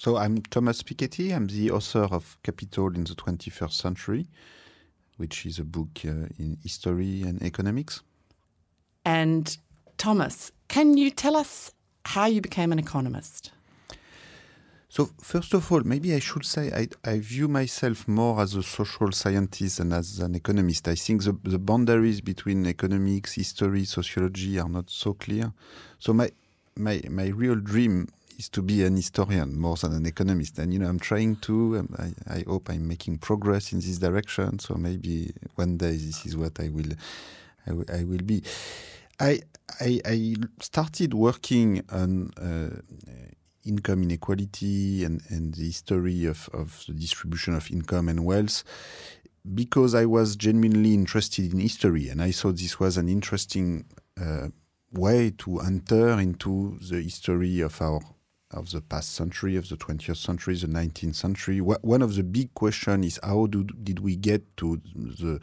So I'm Thomas Piketty. I'm the author of Capital in the 21st Century, which is a book uh, in history and economics. And Thomas, can you tell us how you became an economist? So first of all, maybe I should say I, I, view myself more as a social scientist than as an economist. I think the, the boundaries between economics, history, sociology are not so clear. So my my my real dream is to be an historian more than an economist. And, you know, I'm trying to, I, I, hope I'm making progress in this direction. So maybe one day this is what I will, I, I will be. I, I, I, started working on uh, income inequality and, and the history of, of the distribution of income and wealth because I was genuinely interested in history and I thought this was an interesting uh, way to enter into the history of our of the past century, of the 20th century, the 19th century. One of the big questions is how do, did we get to the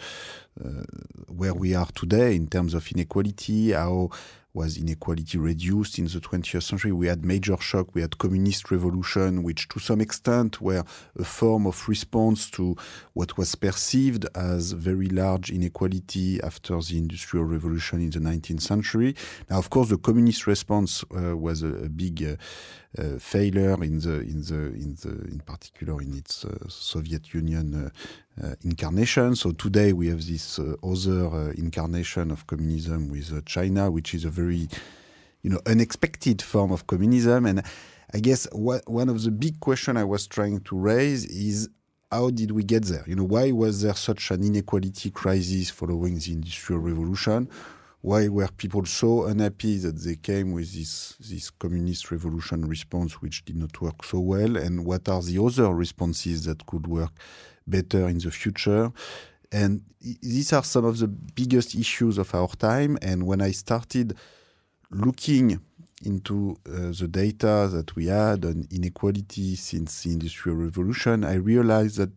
uh, where we are today in terms of inequality? How was inequality reduced in the 20th century. We had major shock. We had communist revolution, which to some extent were a form of response to what was perceived as very large inequality after the industrial revolution in the 19th century. Now, of course, the communist response uh, was a, a big uh, uh, failure in the in the in the in particular in its uh, Soviet Union uh, incarnation. So today we have this uh, other uh, incarnation of communism with China, which is a very, you know, unexpected form of communism. And I guess one of the big questions I was trying to raise is how did we get there? You know, why was there such an inequality crisis following the Industrial Revolution? Why were people so unhappy that they came with this this communist revolution response, which did not work so well? And what are the other responses that could work better in the future. And these are some of the biggest issues of our time. And when I started looking into uh, the data that we had on inequality since the Industrial Revolution, I realized that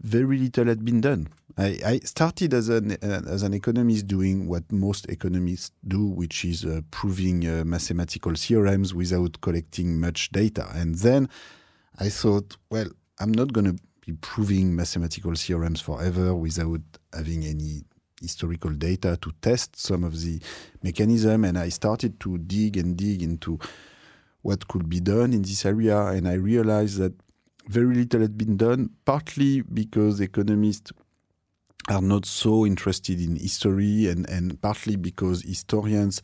very little had been done. I, I started as an uh, as an economist doing what most economists do, which is uh, proving uh, mathematical theorems without collecting much data. And then I thought, well, I'm not going to proving mathematical theorems forever without having any historical data to test some of the mechanism. And i started to dig and dig into what could be done in this area. And i realized that very little had been done partly because economists are not so interested in history and, and partly because historians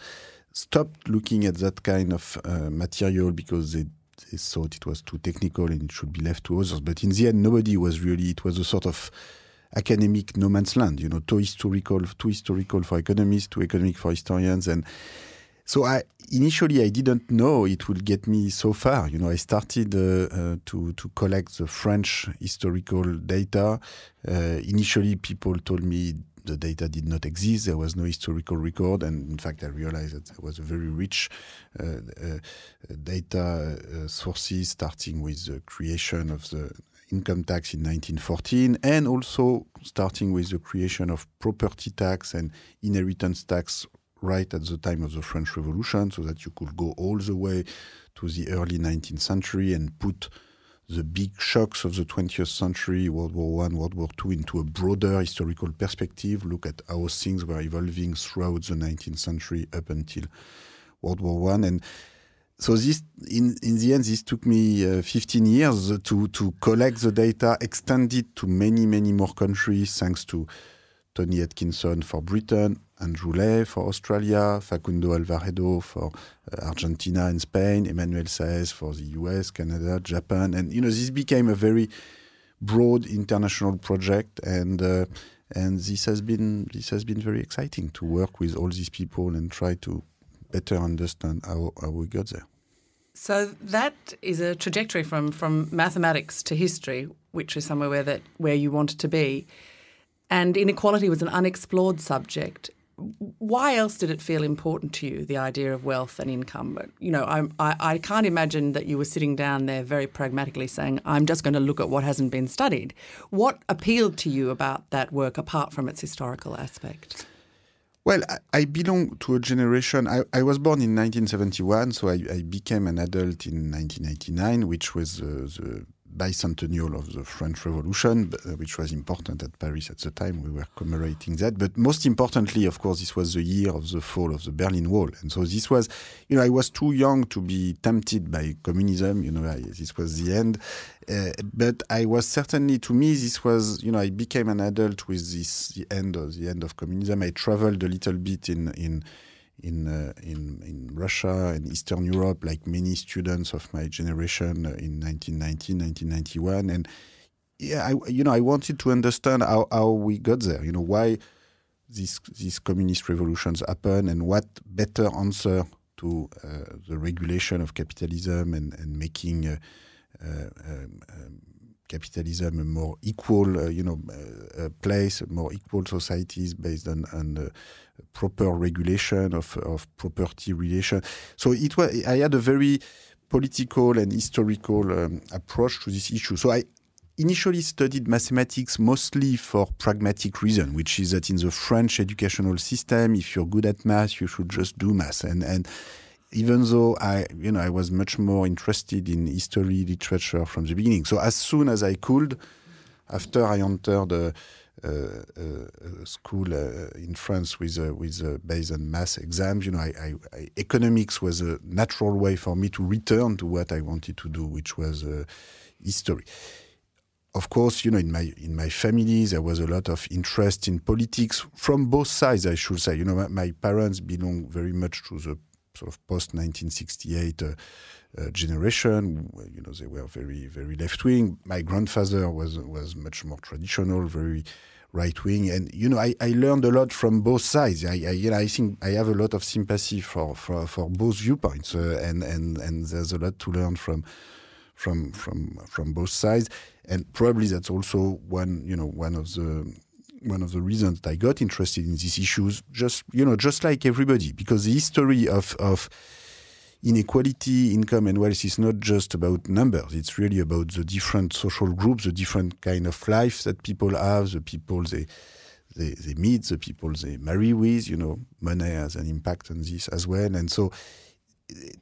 stopped looking at that kind of uh, material because they they thought it was too technical and it should be left to others. But in the end, nobody was really. It was a sort of academic no man's land. You know, too historical, too historical for economists, too economic for historians, and so I initially I didn't know it would get me so far. You know, I started uh, uh, to to collect the French historical data. Uh, initially, people told me the data did not exist. There was no historical record, and in fact, I realized that there was a very rich uh, uh, data uh, sources, starting with the creation of the income tax in 1914, and also starting with the creation of property tax and inheritance tax right at the time of the French Revolution, so that you could go all the way to the early 19th century and put the big shocks of the 20th century, World War One, World War Two, into a broader historical perspective. Look at how things were evolving throughout the 19th century up until World War One, and so this, in in the end, this took me uh, 15 years to to collect the data, extend it to many many more countries, thanks to Tony Atkinson for Britain, Andrew Leigh for Australia, Facundo Alvaredo for uh, Argentina and Spain, Emmanuel Saez for the US, Canada, Japan, and you know this became a very broad international project, and uh, and this has been this has been very exciting to work with all these people and try to better understand how, how we got there. So that is a trajectory from from mathematics to history, which is somewhere where that where you wanted to be. And inequality was an unexplored subject why else did it feel important to you, the idea of wealth and income? You know, I, I, I, can't imagine that you were sitting down there very pragmatically saying, I'm just going to look at what hasn't been studied. What appealed to you about that work apart from its historical aspect? Well, I, belong to a generation. I, I, was born in 1971, so I, I, became an adult in 1989, which was uh, the bicentennial of the French Revolution, uh, which was important at Paris at the time. We were commemorating that. But most importantly, of course, this was the year of the fall of the Berlin Wall. And so this was, you know, I was too young to be tempted by communism. You know, I, this was the end. Uh, but I was certainly, to me, this was, you know, I became an adult with this, the end of the end of communism. I traveled a little bit in, in, in, uh, in, in Russia and Eastern Europe, like many students of my generation uh, in 1990, 1991. And yeah, I, you know, I wanted to understand how, how we got there, you know, why these, these communist revolutions happen and what better answer to uh, the regulation of capitalism and, and making uh, uh, um, um, capitalism a more equal, uh, you know, uh, place, more equal societies based on, on proper regulation of, of property relation. So it was, I had a very political and historical um, approach to this issue. So I initially studied mathematics mostly for pragmatic reason, which is that in the French educational system, if you're good at math, you should just do math. And, and even though I, you know, I was much more interested in history, literature from the beginning. So as soon as I could, after I entered a, a, a school uh, in France with a, with a based on math exams, you know, I, I, I, economics was a natural way for me to return to what I wanted to do, which was uh, history of course, you know, in my in my family, there was a lot of interest in politics from both sides. I should say, you know, my, my parents belong very much to the sort of post 1968 uh, uh, generation. You know, they were very very left wing. My grandfather was was much more traditional, very right wing, and you know, I, I learned a lot from both sides. I, I you know, I think I have a lot of sympathy for for, for both viewpoints, uh, and and and there's a lot to learn from from from from both sides and probably that's also one you know one of the one of the reasons that I got interested in these issues, just you know, just like everybody, because the history of of inequality, income, and wealth is not just about numbers. It's really about the different social groups, the different kind of life that people have, the people they they, they meet, the people they marry with. You know, money has an impact on this as well, and so.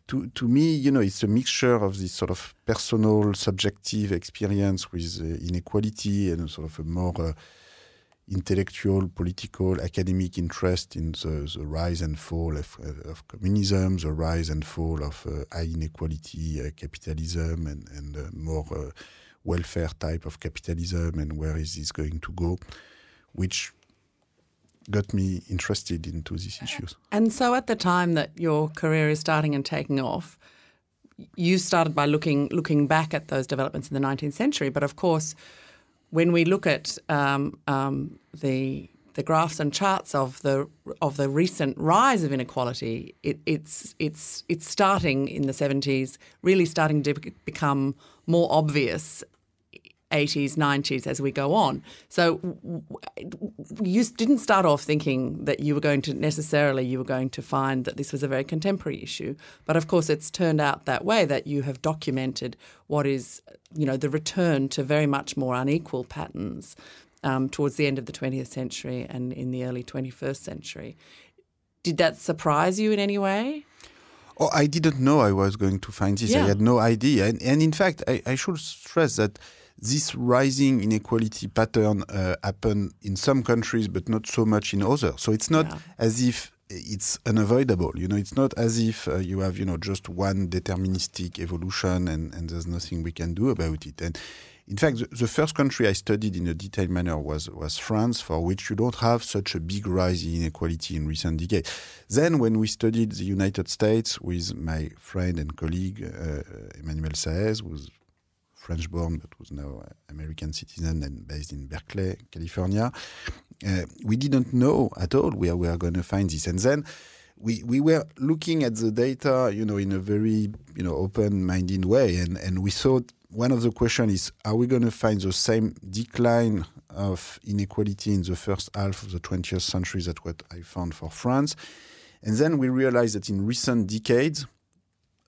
To, to me, you know, it's a mixture of this sort of personal, subjective experience with uh, inequality and sort of a more uh, intellectual, political, academic interest in the, the rise and fall of, of, communism, the rise and fall of uh, high inequality uh, capitalism, and, and uh, more uh, welfare type of capitalism, and where is this going to go, which got me interested into these issues. And so, at the time that your career is starting and taking off, you started by looking looking back at those developments in the 19th century, but of course when we look at um, um, the the graphs and charts of the of the recent rise of inequality, it, it's it's it's starting in the seventies, really starting to become more obvious 80s, 90s as we go on. So you didn't start off thinking that you were going to necessarily you were going to find that this was a very contemporary issue, but of course it's turned out that way that you have documented what is you know the return to very much more unequal patterns um, towards the end of the 20th century and in the early 21st century. Did that surprise you in any way? Oh, I didn't know I was going to find this. Yeah. I had no idea. And, and in fact, I, I should stress that this rising inequality pattern uh, happen in some countries, but not so much in others. So it's not yeah. as if it's unavoidable. You know, it's not as if uh, you have, you know, just one deterministic evolution and, and there's nothing we can do about it. And in fact, the, the, first country I studied in a detailed manner was, was France, for which you don't have such a big rise in inequality in recent decades. Then, when we studied the United States with my friend and colleague uh, Emmanuel Saez, who's French born, but was now American citizen and based in Berkeley, California. Uh, we didn't know at all where we are going to find this. And then we, we were looking at the data, you know, in a very, you know, open-minded way. And, and we thought one of the questions is, are we going to find the same decline of inequality in the first half of the 20th century that what I found for France? And then we realized that in recent decades,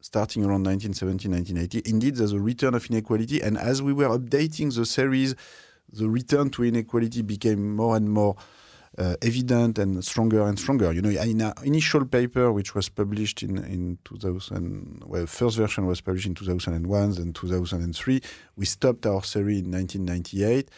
starting around 1970, 1980. Indeed, there's a return of inequality. And as we were updating the series, the return to inequality became more and more uh, evident and stronger and stronger. You know, in an initial paper which was published in in 2000, well, first version was published in 2001, then 2003. We stopped our series in 1998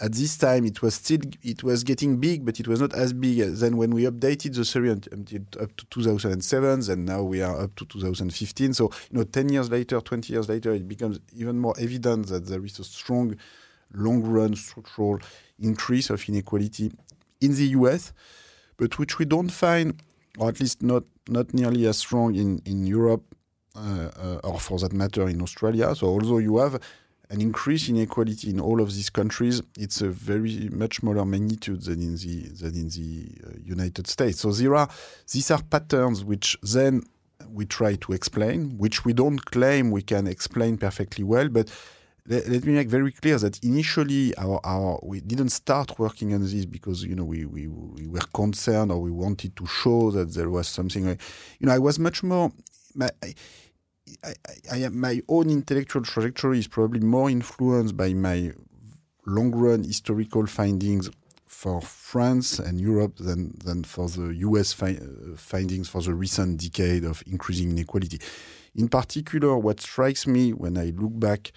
at this time it was still it was getting big but it was not as big as then when we updated the theory until up to 2007 and now we are up to 2015 so you know 10 years later 20 years later it becomes even more evident that there is a strong long run structural increase of inequality in the US but which we don't find or at least not not nearly as strong in in Europe uh, uh, or for that matter in Australia. So although you have an increase in inequality in all of these countries, it's a very much smaller magnitude than in the than in the uh, United States. So there are these are patterns which then we try to explain, which we don't claim we can explain perfectly well, but let, let me make very clear that initially our, our we didn't start working on this because you know we, we we were concerned or we wanted to show that there was something. You know, I was much more. My, I, I, my own intellectual trajectory is probably more influenced by my long run historical findings for France and Europe than, than for the US fi uh, findings for the recent decade of increasing inequality. In particular, what strikes me when I look back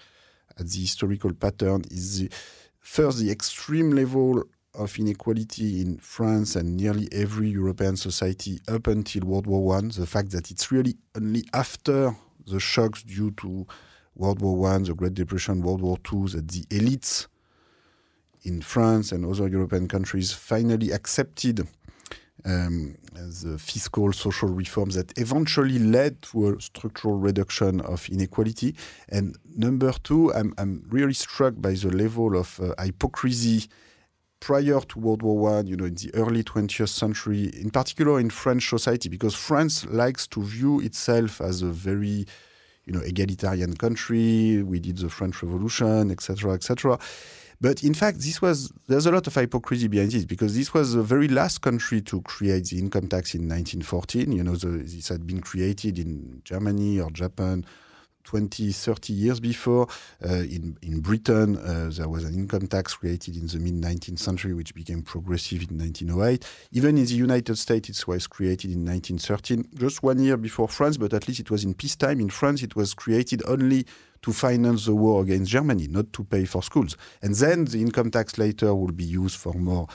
at the historical pattern is the, first the extreme level of inequality in France and nearly every European society up until World War One. The fact that it's really only after the shocks due to World War One, the Great Depression, World War Two, that the elites in France and other European countries finally accepted um, the fiscal social reforms that eventually led to a structural reduction of inequality. And number two, I'm, I'm really struck by the level of uh, hypocrisy prior to World War One, you know, in the early 20th century, in particular in French society, because France likes to view itself as a very, you know, egalitarian country. We did the French Revolution, etc., etc. But in fact, this was there's a lot of hypocrisy behind this because this was the very last country to create the income tax in 1914. You know, the, this had been created in Germany or Japan 20, 30 years before. Uh, in, in Britain, uh, there was an income tax created in the mid 19th century, which became progressive in 1908. Even in the United States, it was created in 1913, just one year before France, but at least it was in peacetime. In France, it was created only to finance the war against Germany, not to pay for schools. And then the income tax later will be used for more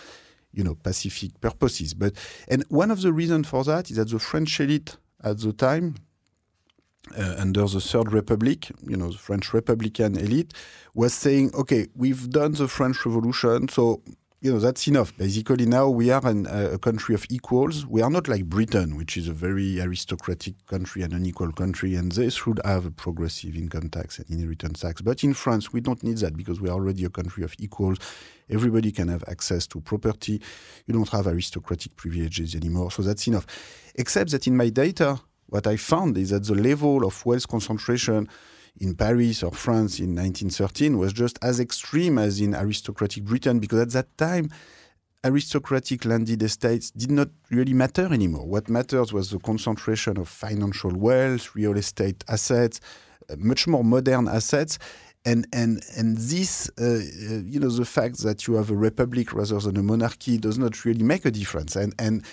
you know, pacific purposes. But and one of the reasons for that is that the French elite at the time uh, under the Third Republic, you know, the French Republican elite, was saying, okay, we've done the French Revolution, so you know that's enough. Basically, now we are an, uh, a country of equals. We are not like Britain, which is a very aristocratic country and unequal country, and they should have a progressive income tax and inheritance tax. But in France, we don't need that because we are already a country of equals. Everybody can have access to property. You don't have aristocratic privileges anymore, so that's enough. Except that in my data, what I found is that the level of wealth concentration in Paris or France in 1913 was just as extreme as in aristocratic Britain, because at that time, aristocratic landed estates did not really matter anymore. What matters was the concentration of financial wealth, real estate assets, uh, much more modern assets. And, and, and this, uh, uh, you know, the fact that you have a republic rather than a monarchy does not really make a difference. And, and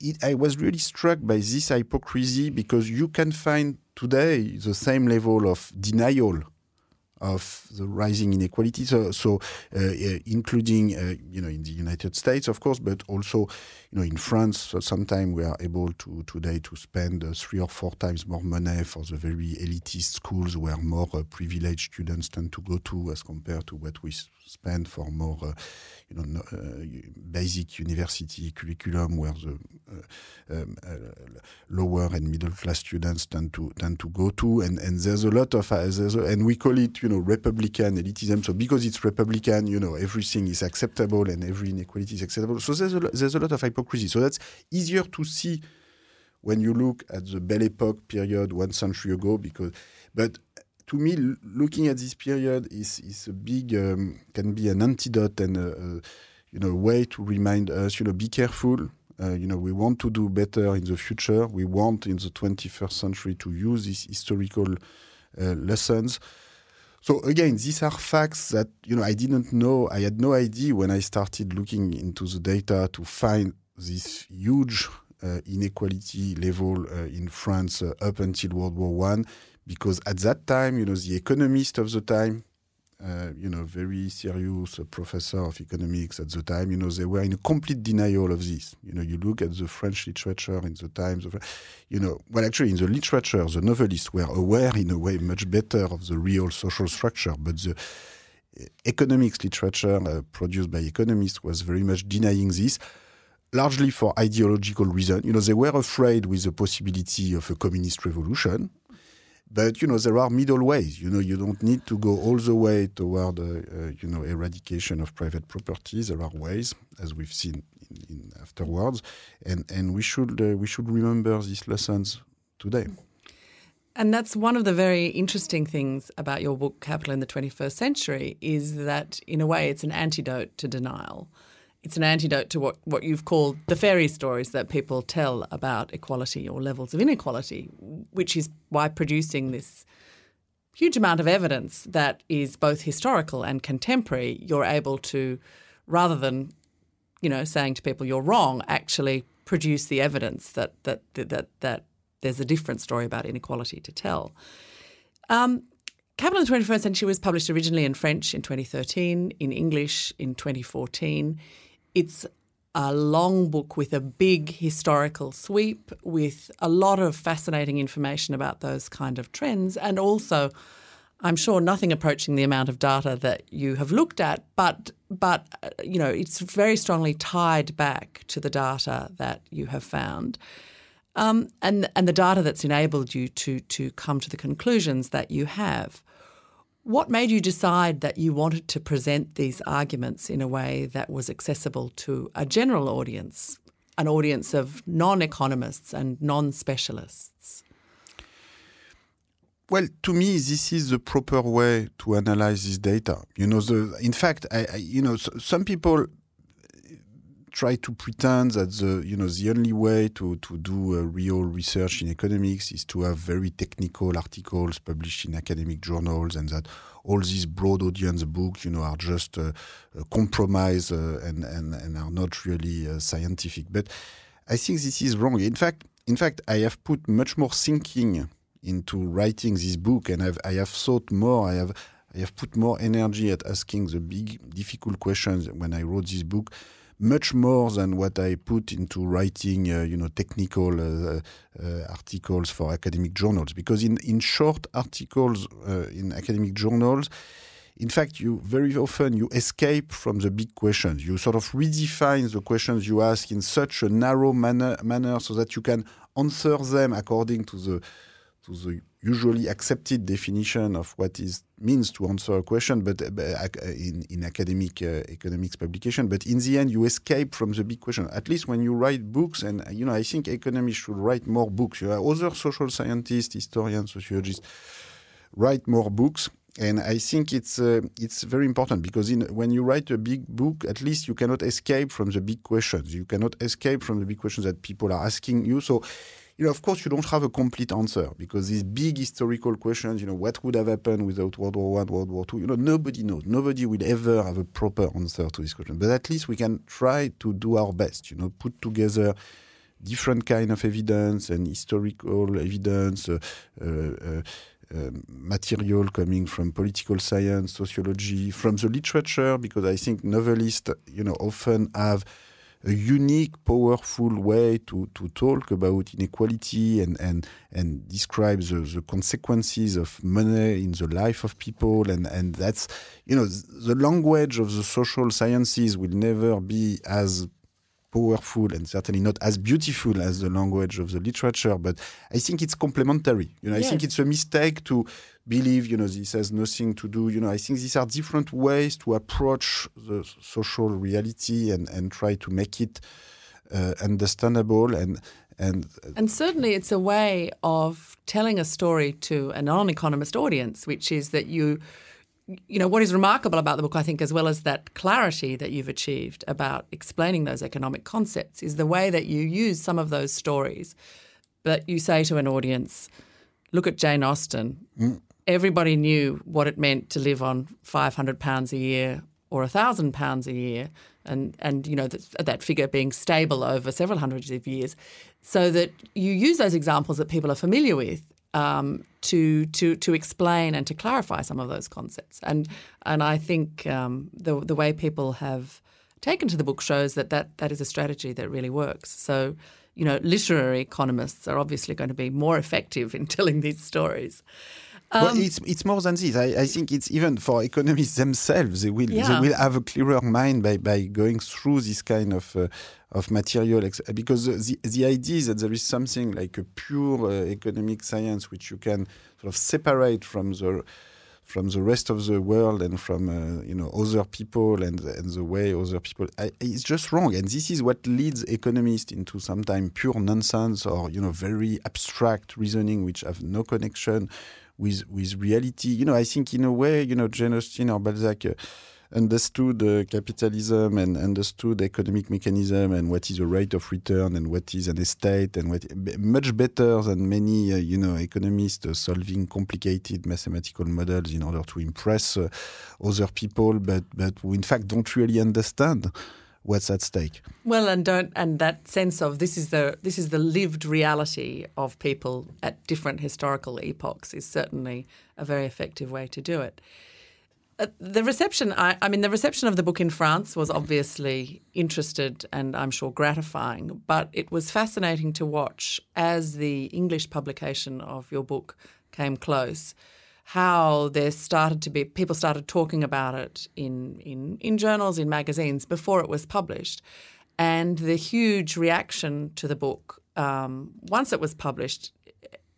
it, I was really struck by this hypocrisy because you can find today the same level of denial of the rising inequality. So, so uh, including uh, you know in the United States, of course, but also you know in France. So sometimes we are able to today to spend uh, three or four times more money for the very elitist schools where more uh, privileged students tend to go to as compared to what we spend for more uh, you know basic university curriculum where the um, lower and middle class students tend to tend to go to. And and there's a lot of a, and we call it you know, Republican elitism. So because it's Republican, you know, everything is acceptable and every inequality is acceptable. So there's a, there's a lot of hypocrisy. So that's easier to see when you look at the Belle Epoque period one century ago. Because, but to me, looking at this period is is a big um, can be an antidote and a, a, you know way to remind us, you know, be careful. Uh, you know, we want to do better in the future. We want in the 21st century to use these historical uh, lessons So again, these are facts that you know I didn't know. I had no idea when I started looking into the data to find this huge uh, inequality level uh, in France uh, up until World War One, because at that time, you know, the economist of the time, uh, you know, very serious professor of economics at the time, you know, they were in a complete denial of this. You know, you look at the French literature in the times of, you know, well, actually, in the literature, the novelists were aware in a way much better of the real social structure, but the economics literature uh, produced by economists was very much denying this largely for ideological reasons. You know, they were afraid with the possibility of a communist revolution. But you know there are middle ways. You know you don't need to go all the way toward uh, uh, you know eradication of private property. There are ways, as we've seen in, in afterwards, and and we should uh, we should remember these lessons today. And that's one of the very interesting things about your book, Capital in the 21st Century, is that in a way it's an antidote to denial it's an antidote to what, what you've called the fairy stories that people tell about equality or levels of inequality, which is why producing this huge amount of evidence that is both historical and contemporary, you're able to, rather than, you know, saying to people you're wrong, actually produce the evidence that that that that, that there's a different story about inequality to tell. Um, Capital in the 21st Century was published originally in French in 2013, in English in 2014. It's a long book with a big historical sweep, with a lot of fascinating information about those kind of trends, and also, I'm sure, nothing approaching the amount of data that you have looked at. But but uh, you know, it's very strongly tied back to the data that you have found. Um, and and the data that's enabled you to to come to the conclusions that you have. What made you decide that you wanted to present these arguments in a way that was accessible to a general audience, an audience of non economists and non specialists? Well, to me, this is the proper way to analyze this data. You know, the, in fact, I, I, you know, some people try to pretend that the you know the only way to to do real research in economics is to have very technical articles published in academic journals, and that all these broad audience books, you know, are just a, a compromise uh, and, and and are not really uh, scientific. But I think this is wrong. In fact, in fact, I have put much more thinking into writing this book, and I've, I have thought more. I have I have put more energy at asking the big, difficult questions when I wrote this book much more than what I put into writing, uh, you know, technical uh, uh, articles for academic journals. Because in, in short articles uh, in academic journals, in fact, you very often you escape from the big questions. You sort of redefine the questions you ask in such a narrow manner, manner so that you can answer them according to the to the usually accepted definition of what is means to answer a question, but uh, uh in, in academic uh, economics publication. But in the end, you escape from the big question. At least when you write books, and you know, I think economists should write more books. You other social scientists, historians, sociologists write more books. And I think it's uh, it's very important because in, when you write a big book, at least you cannot escape from the big questions. You cannot escape from the big questions that people are asking you. So you know, of course, you don't have a complete answer because these big historical questions, you know, what would have happened without World War One, World War Two, you know, nobody knows. Nobody will ever have a proper answer to this question. But at least we can try to do our best, you know, put together different kind of evidence and historical evidence, uh, uh, uh, um, material coming from political science, sociology, from the literature, because I think novelists, you know, often have a unique, powerful way to, to talk about inequality and, and, and describe the, the consequences of money in the life of people. And, and that's, you know, the language of the social sciences will never be as powerful and certainly not as beautiful as the language of the literature, but I think it's complementary. You know, yes. I think it's a mistake to believe, you know, this has nothing to do. You know, I think these are different ways to approach the social reality and, and try to make it uh, understandable and and uh, and certainly it's a way of telling a story to a non-economist audience, which is that you you know, what is remarkable about the book, I think, as well as that clarity that you've achieved about explaining those economic concepts, is the way that you use some of those stories. But you say to an audience, look at Jane Austen. Mm. Everybody knew what it meant to live on five hundred pounds a year or a thousand pounds a year, and and you know that, that figure being stable over several hundreds of years, so that you use those examples that people are familiar with um, to to to explain and to clarify some of those concepts. And and I think um, the the way people have taken to the book shows that, that that is a strategy that really works. So, you know, literary economists are obviously going to be more effective in telling these stories. Um, well, it's it's more than this. I, I, think it's even for economists themselves. They will yeah. they will have a clearer mind by, by going through this kind of uh, of material because the the idea is that there is something like a pure uh, economic science which you can sort of separate from the from the rest of the world and from uh, you know other people and and the way other people I, it's just wrong and this is what leads economists into sometimes pure nonsense or you know very abstract reasoning which have no connection with with reality. You know, I think in a way, you know, Jane Austen or Balzac. Uh, understood uh, capitalism and understood economic mechanism and what is a rate of return and what is an estate and what much better than many uh, you know economists uh, solving complicated mathematical models in order to impress uh, other people but but who in fact don't really understand what's at stake. Well, and don't and that sense of this is the this is the lived reality of people at different historical epochs is certainly a very effective way to do it. Uh, the reception, I, I, mean, the reception of the book in France was obviously interested and I'm sure gratifying, but it was fascinating to watch as the English publication of your book came close how there started to be people started talking about it in, in, in journals, in magazines before it was published. And the huge reaction to the book um, once it was published,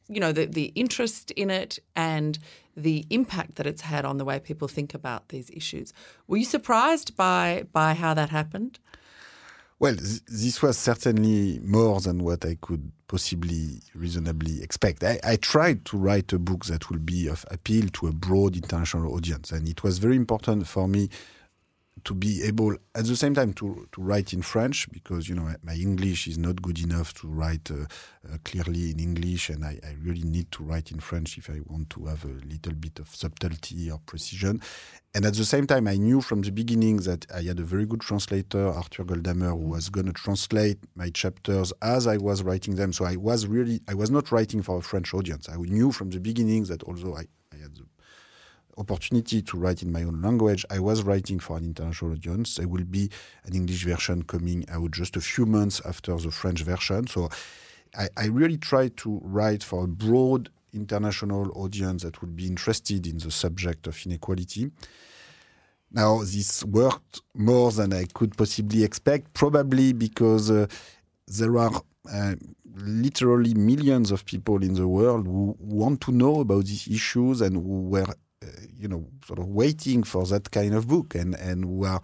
you know, the, the interest in it and the impact that it's had on the way people think about these issues. Were you surprised by by how that happened? Well, th this was certainly more than what I could possibly reasonably expect. I, I, tried to write a book that will be of appeal to a broad international audience, and it was very important for me to be able at the same time to, to write in French because you know my English is not good enough to write uh, uh, clearly in English and I, I, really need to write in French if I want to have a little bit of subtlety or precision. And at the same time I knew from the beginning that I had a very good translator Arthur Goldhammer who was going to translate my chapters as I was writing them. So I was really I was not writing for a French audience. I knew from the beginning that although I, opportunity to write in my own language. I was writing for an international audience. There will be an English version coming out just a few months after the French version. So I, I really tried to write for a broad international audience that would be interested in the subject of inequality. Now, this worked more than I could possibly expect, probably because uh, there are uh, literally millions of people in the world who want to know about these issues and who were you know, sort of waiting for that kind of book. And, and who are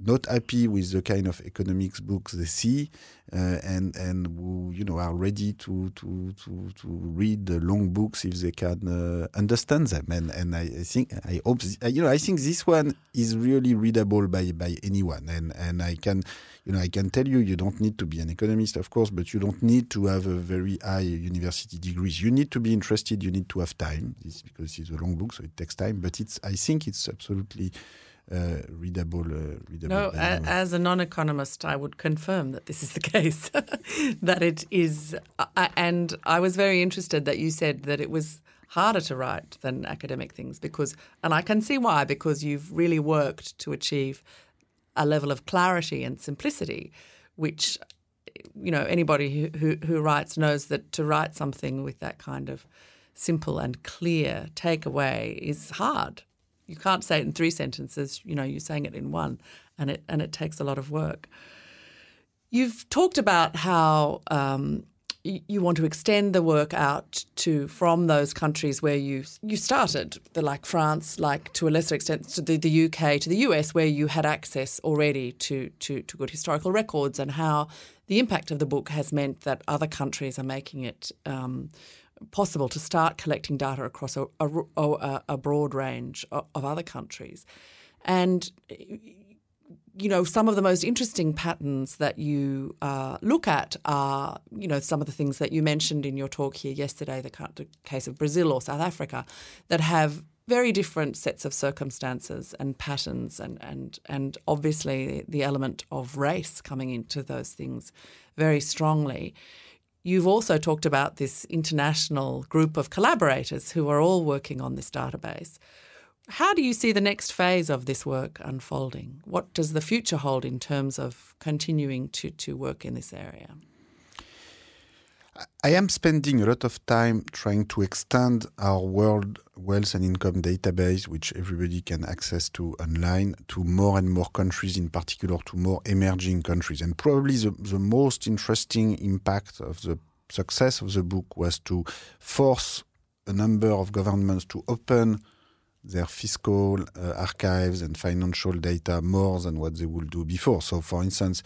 not happy with the kind of economics books they see uh, and and who you know are ready to to to to read the long books if they can uh, understand them. And and I, I think I hope you know I think this one is really readable by by anyone. And and I can you know I can tell you you don't need to be an economist of course but you don't need to have a very high university degrees you need to be interested you need to have time this because it's a long book so it takes time but it's I think it's absolutely uh, readable, uh, readable. No, as a non-economist, I would confirm that this is the case. that it is, uh, and I was very interested that you said that it was harder to write than academic things because, and I can see why, because you've really worked to achieve a level of clarity and simplicity, which you know anybody who, who, who writes knows that to write something with that kind of simple and clear takeaway is hard you can't say it in three sentences. You know, you're saying it in one, and it and it takes a lot of work. You've talked about how um, you want to extend the work out to from those countries where you you started, the, like France, like to a lesser extent to the, the UK, to the US, where you had access already to, to, to good historical records, and how the impact of the book has meant that other countries are making it um, possible to start collecting data across a, a, a broad range of, of, other countries. And you know, some of the most interesting patterns that you uh, look at are, you know, some of the things that you mentioned in your talk here yesterday, the, case of Brazil or South Africa, that have very different sets of circumstances and patterns, and, and, and obviously the element of race coming into those things very strongly. You've also talked about this international group of collaborators who are all working on this database. How do you see the next phase of this work unfolding? What does the future hold in terms of continuing to, to work in this area? I am spending a lot of time trying to extend our world wealth and income database, which everybody can access to online, to more and more countries, in particular to more emerging countries. And probably the, the most interesting impact of the success of the book was to force a number of governments to open their fiscal uh, archives and financial data more than what they would do before. So, for instance,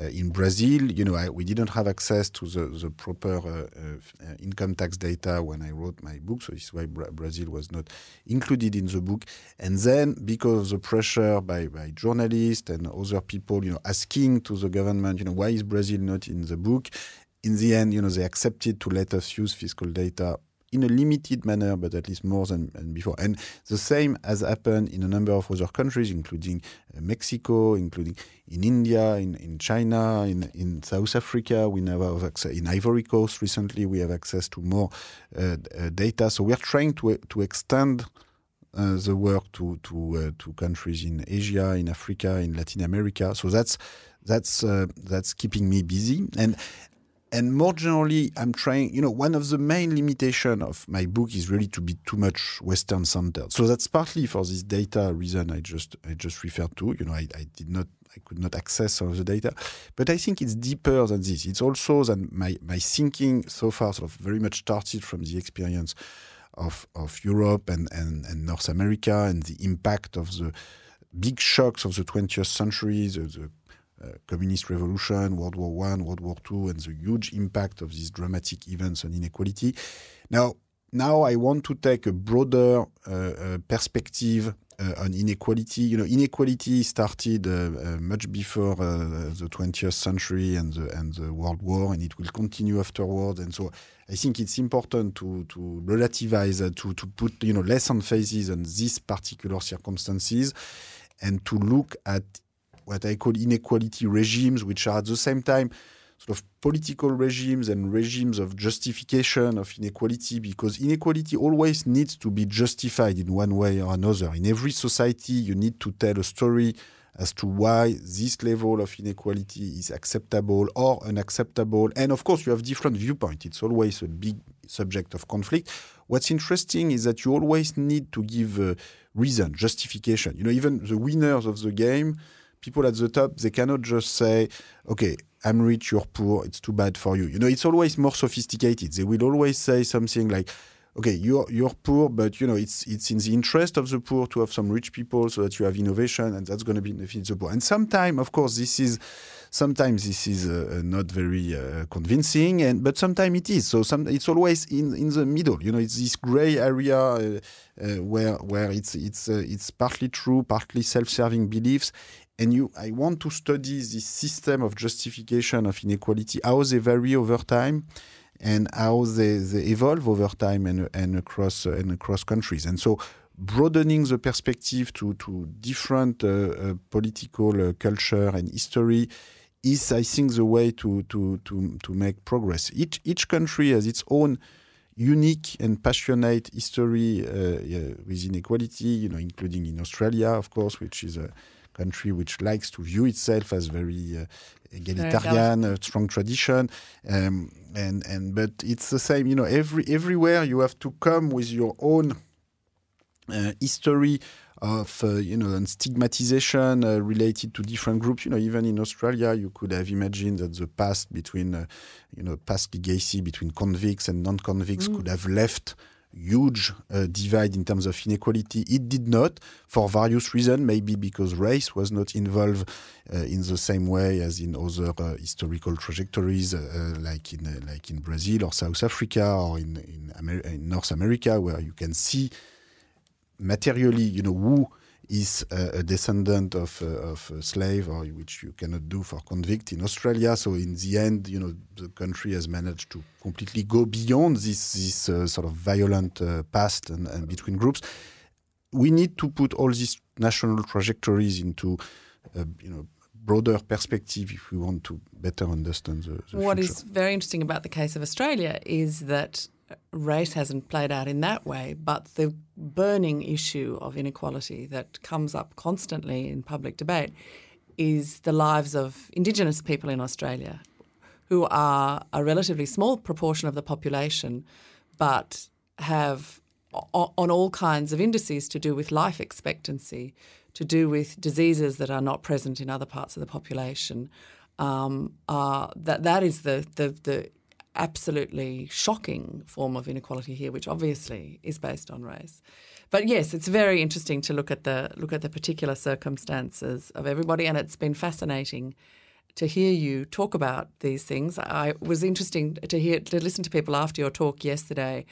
uh, in Brazil, you know, I, we didn't have access to the, the proper uh, uh income tax data when I wrote my book, so this is why Bra Brazil was not included in the book. And then, because of the pressure by, by journalists and other people, you know, asking to the government, you know, why is Brazil not in the book? In the end, you know, they accepted to let us use fiscal data in a limited manner, but at least more than, than before. And the same has happened in a number of other countries, including uh, Mexico, including in India, in, in China, in, in South Africa. We now have access, in Ivory Coast recently, we have access to more uh, uh, data. So we are trying to, to extend uh, the work to to uh, to countries in Asia, in Africa, in Latin America. So that's that's uh, that's keeping me busy. And and more generally, I'm trying, you know, one of the main limitation of my book is really to be too much Western centered. So that's partly for this data reason I just I just referred to. You know, I, I did not I could not access some of the data. But I think it's deeper than this. It's also that my, my thinking so far sort of very much started from the experience of, of Europe and, and, and North America and the impact of the big shocks of the 20th century, the, the communist revolution, World War One, World War Two, and the huge impact of these dramatic events on inequality. Now, now I want to take a broader uh, uh, perspective uh, on inequality. You know, inequality started uh, uh, much before the 20th century and the, and the World War, and it will continue afterwards. And so, I think it's important to to relativize, to to put you know less emphasis on these particular circumstances, and to look at what I call inequality regimes, which are at the same time sort of political regimes and regimes of justification of inequality, because inequality always needs to be justified in one way or another. In every society, you need to tell a story as to why this level of inequality is acceptable or unacceptable. And of course, you have different viewpoints. It's always a big subject of conflict. What's interesting is that you always need to give a reason, justification. You know, even the winners of the game people at the top, they cannot just say, okay, I'm rich, you're poor, it's too bad for you. You know, it's always more sophisticated. They will always say something like, okay, you're you're poor, but you know, it's it's in the interest of the poor to have some rich people so that you have innovation and that's going to benefit the poor. And sometimes, of course, this is sometimes this is uh, not very uh, convincing, and but sometimes it is. So some, it's always in in the middle. You know, it's this gray area uh, uh where where it's it's uh, it's partly true, partly self-serving beliefs, and you, I want to study this system of justification of inequality, how they vary over time, and how they, they evolve over time and, and across and across countries. And so, broadening the perspective to to different uh, uh, political uh, culture and history is, I think, the way to to to to make progress. Each each country has its own unique and passionate history uh, with inequality. You know, including in Australia, of course, which is a country which likes to view itself as very uh, egalitarian, a strong tradition, um, and and but it's the same. You know, every everywhere you have to come with your own uh, history of uh, you know and stigmatization uh, related to different groups. You know, even in Australia, you could have imagined that the past between uh, you know past legacy between convicts and non-convicts mm. could have left huge uh, divide in terms of inequality. It did not, for various reasons, maybe because race was not involved uh, in the same way as in other uh, historical trajectories, uh, uh, like in uh, like in Brazil or South Africa or in in, Amer in, North America, where you can see materially, you know, who is a, a descendant of, uh, of a slave, or which you cannot do for convict in Australia. So in the end, you know, the country has managed to completely go beyond this this uh, sort of violent uh, past and, and, between groups. We need to put all these national trajectories into, uh, you know, broader perspective if we want to better understand the, the What future. is very interesting about the case of Australia is that race hasn't played out in that way, but the burning issue of inequality that comes up constantly in public debate is the lives of Indigenous people in Australia, who are a relatively small proportion of the population, but have on all kinds of indices to do with life expectancy, to do with diseases that are not present in other parts of the population. Um, uh, that that is the, the the absolutely shocking form of inequality here, which obviously is based on race. But yes, it's very interesting to look at the look at the particular circumstances of everybody, and it's been fascinating to hear you talk about these things. I was interesting to hear to listen to people after your talk yesterday.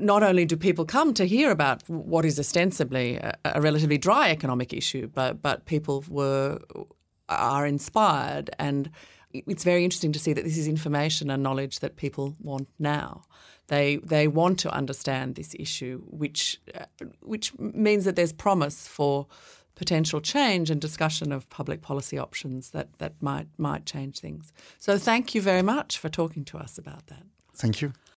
Not only do people come to hear about what is ostensibly a, a relatively dry economic issue, but but people were are inspired and it's very interesting to see that this is information and knowledge that people want now. They they want to understand this issue, which uh, which means that there's promise for potential change and discussion of public policy options that, that might might change things. So thank you very much for talking to us about that. Thank you.